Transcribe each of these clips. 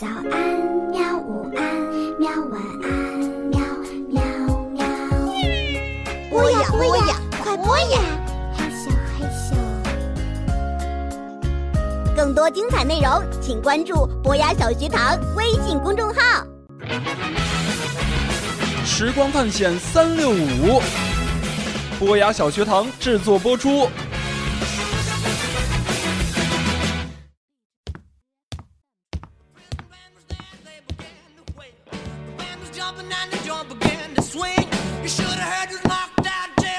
早安，喵！午安，喵！晚安，喵喵喵！播呀播呀，快播呀！害羞害羞。更多精彩内容，请关注博雅小学堂微信公众号。时光探险三六五，博雅小学堂制作播出。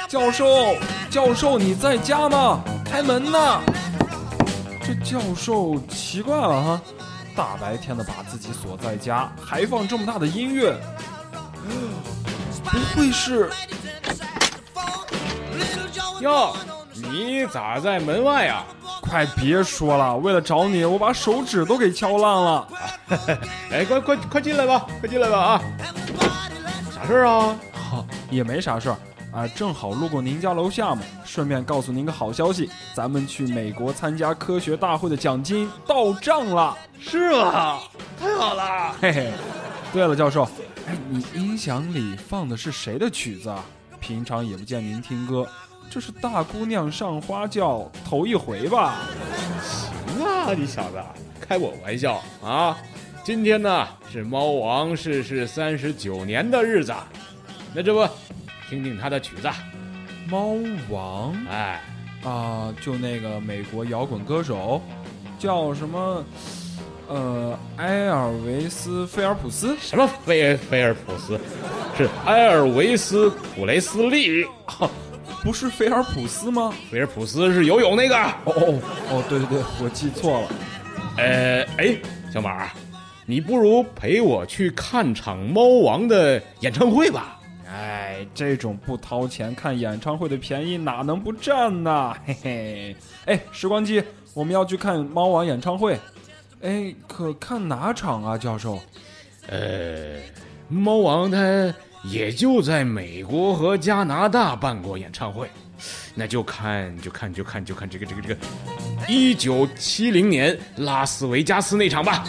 教授，教授，你在家吗？开门呐！这教授奇怪了哈，大白天的把自己锁在家，还放这么大的音乐，不会是？哟，你咋在门外啊？快别说了，为了找你，我把手指都给敲烂了。哎，快快快进来吧，快进来吧啊！啥事儿啊？哈，也没啥事儿。啊，正好路过您家楼下嘛，顺便告诉您个好消息，咱们去美国参加科学大会的奖金到账了，是吗？太好了，嘿嘿。对了，教授，哎，你音响里放的是谁的曲子啊？平常也不见您听歌，这是大姑娘上花轿头一回吧？行啊，你小子，开我玩笑啊！今天呢是猫王逝世三十九年的日子，那这不。听听他的曲子，《猫王》哎，啊，就那个美国摇滚歌手，叫什么？呃，埃尔维斯·菲尔普斯？什么菲菲尔普斯？是埃尔维斯·普雷斯利？不是菲尔普斯吗？菲尔普斯是游泳那个。哦哦哦，对对对，我记错了。呃，哎，小马，你不如陪我去看场猫王的演唱会吧。哎，这种不掏钱看演唱会的便宜哪能不占呢？嘿嘿，哎，时光机，我们要去看猫王演唱会。哎，可看哪场啊，教授？呃，猫王他也就在美国和加拿大办过演唱会，那就看就看就看就看这个这个这个，一九七零年拉斯维加斯那场吧。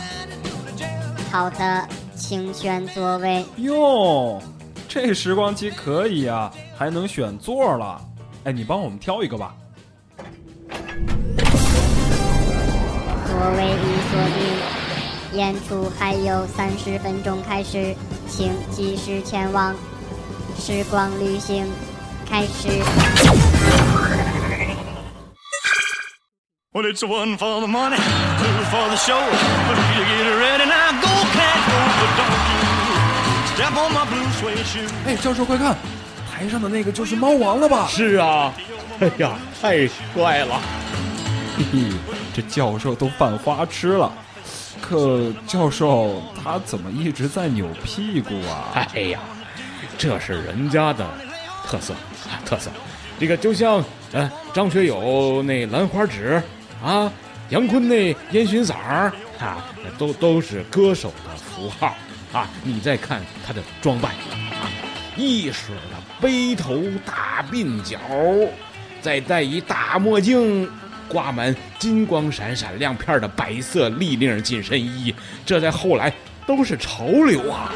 好的，请选座位。哟。这时光机可以啊，还能选座了。哎，你帮我们挑一个吧。座位已锁定，演出还有三十分钟开始，请及时前往。时光旅行开始。哎，教授快看，台上的那个就是猫王了吧？是啊，哎呀，太帅了！嘿嘿，这教授都犯花痴了。可教授他怎么一直在扭屁股啊？哎呀，这是人家的特色，特色。这个就像呃张学友那兰花指啊，杨坤那烟熏嗓儿啊，都都是歌手的符号。啊！你再看他的装扮，啊，一水的背头大鬓角，再戴一大墨镜，挂满金光闪闪亮片的白色立领紧身衣，这在后来都是潮流啊！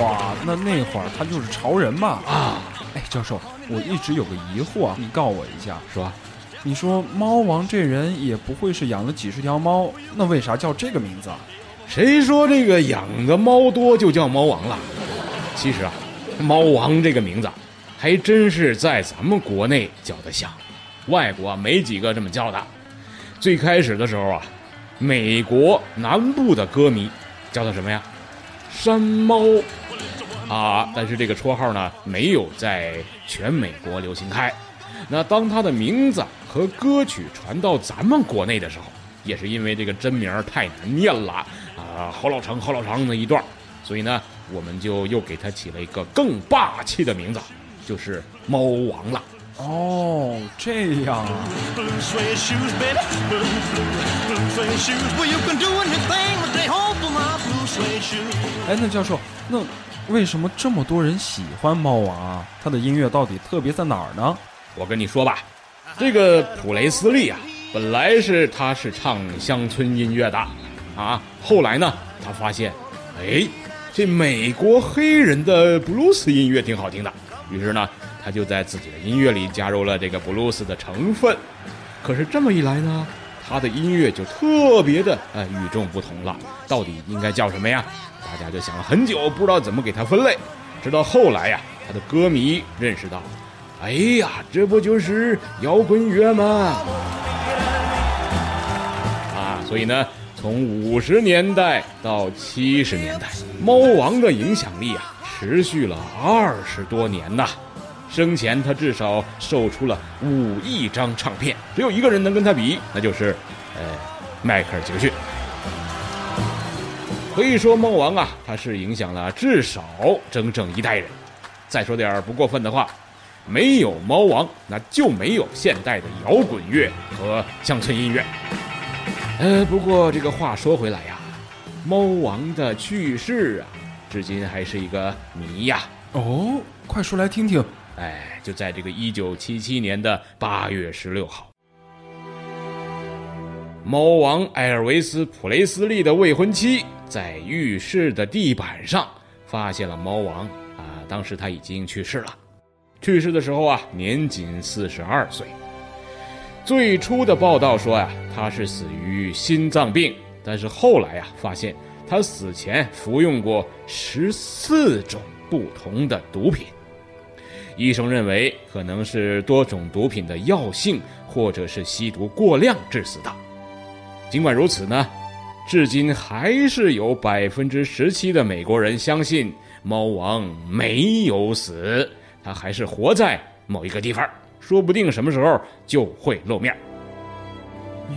哇，那那会儿他就是潮人嘛！啊，哎，教授，我一直有个疑惑，你告我一下，是吧？你说猫王这人也不会是养了几十条猫，那为啥叫这个名字啊？谁说这个养的猫多就叫猫王了？其实啊，猫王这个名字还真是在咱们国内叫的响，外国没几个这么叫的。最开始的时候啊，美国南部的歌迷叫他什么呀？山猫啊，但是这个绰号呢没有在全美国流行开。那当他的名字和歌曲传到咱们国内的时候，也是因为这个真名太难念了啊，好老长好老长的一段，所以呢，我们就又给他起了一个更霸气的名字，就是猫王了。哦，这样啊。哎，那教授，那为什么这么多人喜欢猫王啊？他的音乐到底特别在哪儿呢？我跟你说吧，这个普雷斯利啊，本来是他是唱乡村音乐的，啊，后来呢，他发现，哎，这美国黑人的布鲁斯音乐挺好听的，于是呢，他就在自己的音乐里加入了这个布鲁斯的成分。可是这么一来呢，他的音乐就特别的呃与众不同了。到底应该叫什么呀？大家就想了很久，不知道怎么给他分类。直到后来呀，他的歌迷认识到，哎呀，这不就是摇滚乐吗？啊所以呢，从五十年代到七十年代，猫王的影响力啊，持续了二十多年呐。生前他至少售出了五亿张唱片，只有一个人能跟他比，那就是，呃，迈克尔·杰克逊。可以说，猫王啊，他是影响了至少整整一代人。再说点不过分的话，没有猫王，那就没有现代的摇滚乐和乡村音乐。呃，不过这个话说回来呀，猫王的去世啊，至今还是一个谜呀。哦，快说来听听。哎，就在这个一九七七年的八月十六号，猫王埃尔维斯·普雷斯利的未婚妻在浴室的地板上发现了猫王啊，当时他已经去世了，去世的时候啊，年仅四十二岁。最初的报道说呀，他是死于心脏病，但是后来呀，发现他死前服用过十四种不同的毒品。医生认为可能是多种毒品的药性，或者是吸毒过量致死的。尽管如此呢，至今还是有百分之十七的美国人相信猫王没有死，他还是活在某一个地方。说不定什么时候就会露面。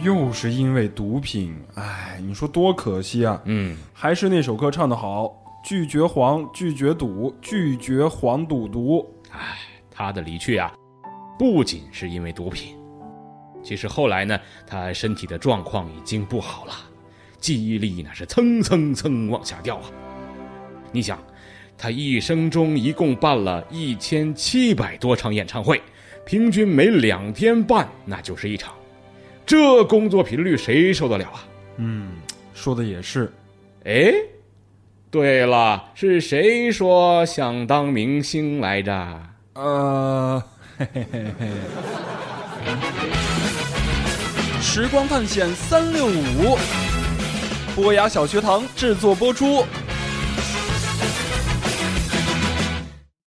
又是因为毒品，哎，你说多可惜啊！嗯，还是那首歌唱得好，拒绝黄，拒绝赌，拒绝黄赌毒。哎，他的离去啊，不仅是因为毒品，其实后来呢，他身体的状况已经不好了，记忆力那是蹭蹭蹭往下掉啊。你想，他一生中一共办了一千七百多场演唱会。平均每两天半，那就是一场，这工作频率谁受得了啊？嗯，说的也是。哎，对了，是谁说想当明星来着？呃，嘿嘿嘿嘿。时光探险三六五，波雅小学堂制作播出。